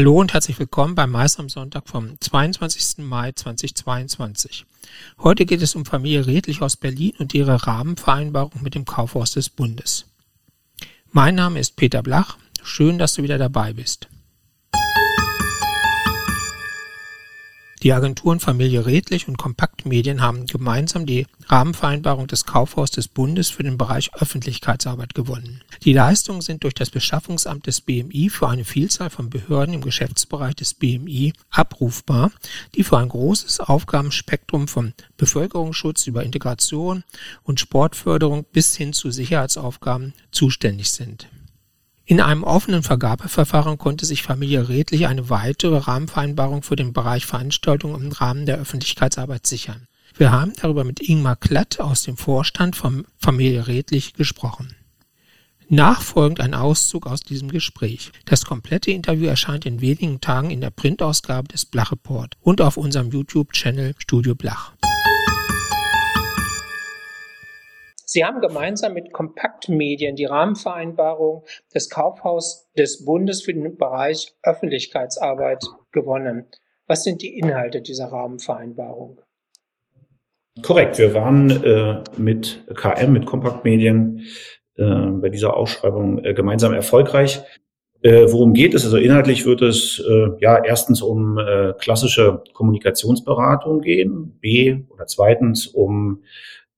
Hallo und herzlich willkommen beim Meister am Sonntag vom 22. Mai 2022. Heute geht es um Familie Redlich aus Berlin und ihre Rahmenvereinbarung mit dem Kaufhaus des Bundes. Mein Name ist Peter Blach. Schön, dass du wieder dabei bist. Die Agenturen Familie Redlich und Kompakt Medien haben gemeinsam die Rahmenvereinbarung des Kaufhaus des Bundes für den Bereich Öffentlichkeitsarbeit gewonnen. Die Leistungen sind durch das Beschaffungsamt des BMI für eine Vielzahl von Behörden im Geschäftsbereich des BMI abrufbar, die für ein großes Aufgabenspektrum von Bevölkerungsschutz über Integration und Sportförderung bis hin zu Sicherheitsaufgaben zuständig sind. In einem offenen Vergabeverfahren konnte sich Familie Redlich eine weitere Rahmenvereinbarung für den Bereich Veranstaltungen im Rahmen der Öffentlichkeitsarbeit sichern. Wir haben darüber mit Ingmar Klatt aus dem Vorstand von Familie Redlich gesprochen. Nachfolgend ein Auszug aus diesem Gespräch. Das komplette Interview erscheint in wenigen Tagen in der Printausgabe des Blach Report und auf unserem YouTube-Channel Studio Blach. Sie haben gemeinsam mit Kompaktmedien die Rahmenvereinbarung des Kaufhaus des Bundes für den Bereich Öffentlichkeitsarbeit gewonnen. Was sind die Inhalte dieser Rahmenvereinbarung? Korrekt, wir waren äh, mit KM, mit Kompaktmedien äh, bei dieser Ausschreibung äh, gemeinsam erfolgreich. Äh, worum geht es? Also inhaltlich wird es äh, ja erstens um äh, klassische Kommunikationsberatung gehen, B oder zweitens um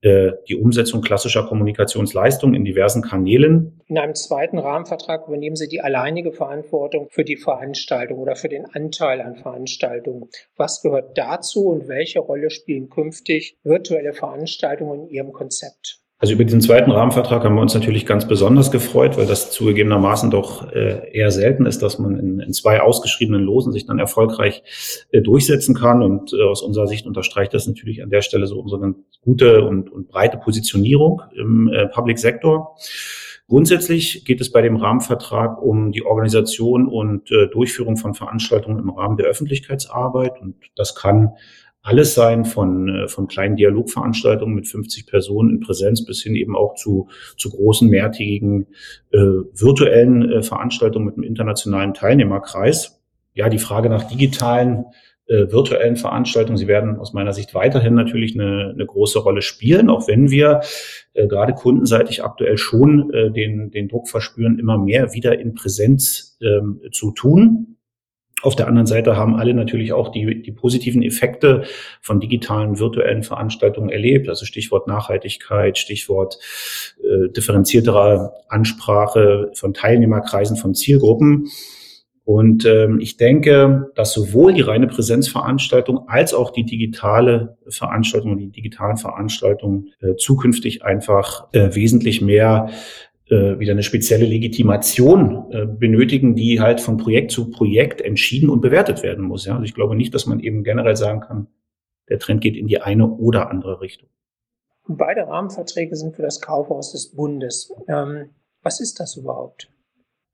die Umsetzung klassischer Kommunikationsleistungen in diversen Kanälen. In einem zweiten Rahmenvertrag übernehmen Sie die alleinige Verantwortung für die Veranstaltung oder für den Anteil an Veranstaltungen. Was gehört dazu und welche Rolle spielen künftig virtuelle Veranstaltungen in Ihrem Konzept? Also über diesen zweiten Rahmenvertrag haben wir uns natürlich ganz besonders gefreut, weil das zugegebenermaßen doch äh, eher selten ist, dass man in, in zwei ausgeschriebenen Losen sich dann erfolgreich äh, durchsetzen kann. Und äh, aus unserer Sicht unterstreicht das natürlich an der Stelle so unsere gute und, und breite Positionierung im Public Sektor. Grundsätzlich geht es bei dem Rahmenvertrag um die Organisation und äh, Durchführung von Veranstaltungen im Rahmen der Öffentlichkeitsarbeit. Und das kann alles sein, von, äh, von kleinen Dialogveranstaltungen mit 50 Personen in Präsenz bis hin eben auch zu, zu großen, mehrtägigen äh, virtuellen äh, Veranstaltungen mit einem internationalen Teilnehmerkreis. Ja, die Frage nach digitalen äh, virtuellen Veranstaltungen, sie werden aus meiner Sicht weiterhin natürlich eine, eine große Rolle spielen, auch wenn wir äh, gerade kundenseitig aktuell schon äh, den, den Druck verspüren, immer mehr wieder in Präsenz ähm, zu tun. Auf der anderen Seite haben alle natürlich auch die, die positiven Effekte von digitalen virtuellen Veranstaltungen erlebt. Also Stichwort Nachhaltigkeit, Stichwort äh, differenzierterer Ansprache von Teilnehmerkreisen, von Zielgruppen. Und ähm, ich denke, dass sowohl die reine Präsenzveranstaltung als auch die digitale Veranstaltung und die digitalen Veranstaltungen äh, zukünftig einfach äh, wesentlich mehr äh, wieder eine spezielle Legitimation äh, benötigen, die halt von Projekt zu Projekt entschieden und bewertet werden muss. Ja? Also ich glaube nicht, dass man eben generell sagen kann, der Trend geht in die eine oder andere Richtung. Beide Rahmenverträge sind für das Kaufhaus des Bundes. Ähm, was ist das überhaupt?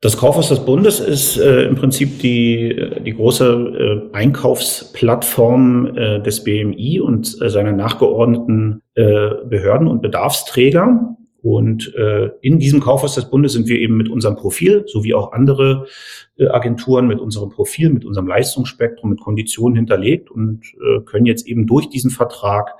Das Kaufhaus des Bundes ist äh, im Prinzip die, äh, die große äh, Einkaufsplattform äh, des BMI und äh, seiner nachgeordneten äh, Behörden und Bedarfsträger. Und äh, in diesem Kaufhaus des Bundes sind wir eben mit unserem Profil, so wie auch andere äh, Agenturen, mit unserem Profil, mit unserem Leistungsspektrum, mit Konditionen hinterlegt und äh, können jetzt eben durch diesen Vertrag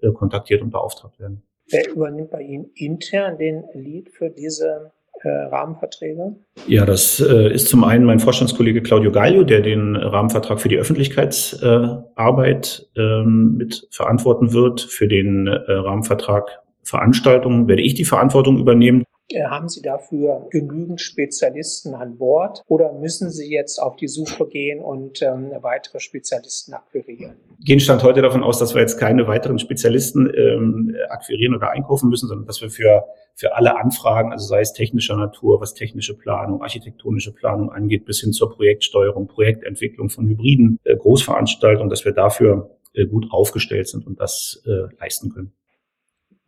äh, kontaktiert und beauftragt werden. Wer übernimmt bei Ihnen intern den Lead für diese äh, Rahmenverträge? Ja, das äh, ist zum einen mein Vorstandskollege Claudio Gaglio, der den Rahmenvertrag für die Öffentlichkeitsarbeit äh, ähm, mit verantworten wird, für den äh, Rahmenvertrag Veranstaltungen werde ich die Verantwortung übernehmen. Äh, haben Sie dafür genügend Spezialisten an Bord oder müssen Sie jetzt auf die Suche gehen und ähm, weitere Spezialisten akquirieren? Gehen stand heute davon aus, dass wir jetzt keine weiteren Spezialisten ähm, akquirieren oder einkaufen müssen, sondern dass wir für, für alle Anfragen, also sei es technischer Natur, was technische Planung, architektonische Planung angeht, bis hin zur Projektsteuerung, Projektentwicklung von Hybriden, äh, Großveranstaltungen, dass wir dafür äh, gut aufgestellt sind und das äh, leisten können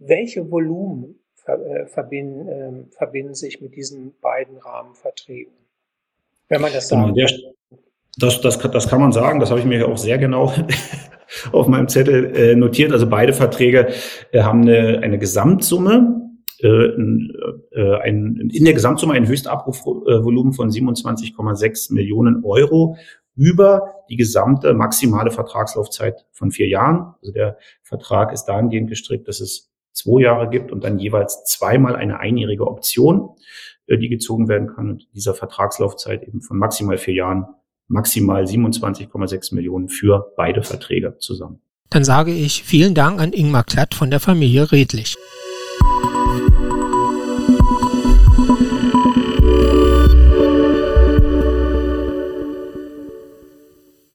welche Volumen äh, verbinden, äh, verbinden sich mit diesen beiden Rahmenverträgen? Wenn man das genau, sagt. Der, das, das, das kann man sagen, das habe ich mir auch sehr genau auf meinem Zettel äh, notiert. Also beide Verträge äh, haben eine, eine Gesamtsumme äh, ein, in der Gesamtsumme ein Höchstabrufvolumen von 27,6 Millionen Euro über die gesamte maximale Vertragslaufzeit von vier Jahren. Also der Vertrag ist dahingehend gestrickt, dass es zwei Jahre gibt und dann jeweils zweimal eine einjährige Option, äh, die gezogen werden kann. Und dieser Vertragslaufzeit eben von maximal vier Jahren, maximal 27,6 Millionen für beide Verträge zusammen. Dann sage ich vielen Dank an Ingmar Klatt von der Familie Redlich.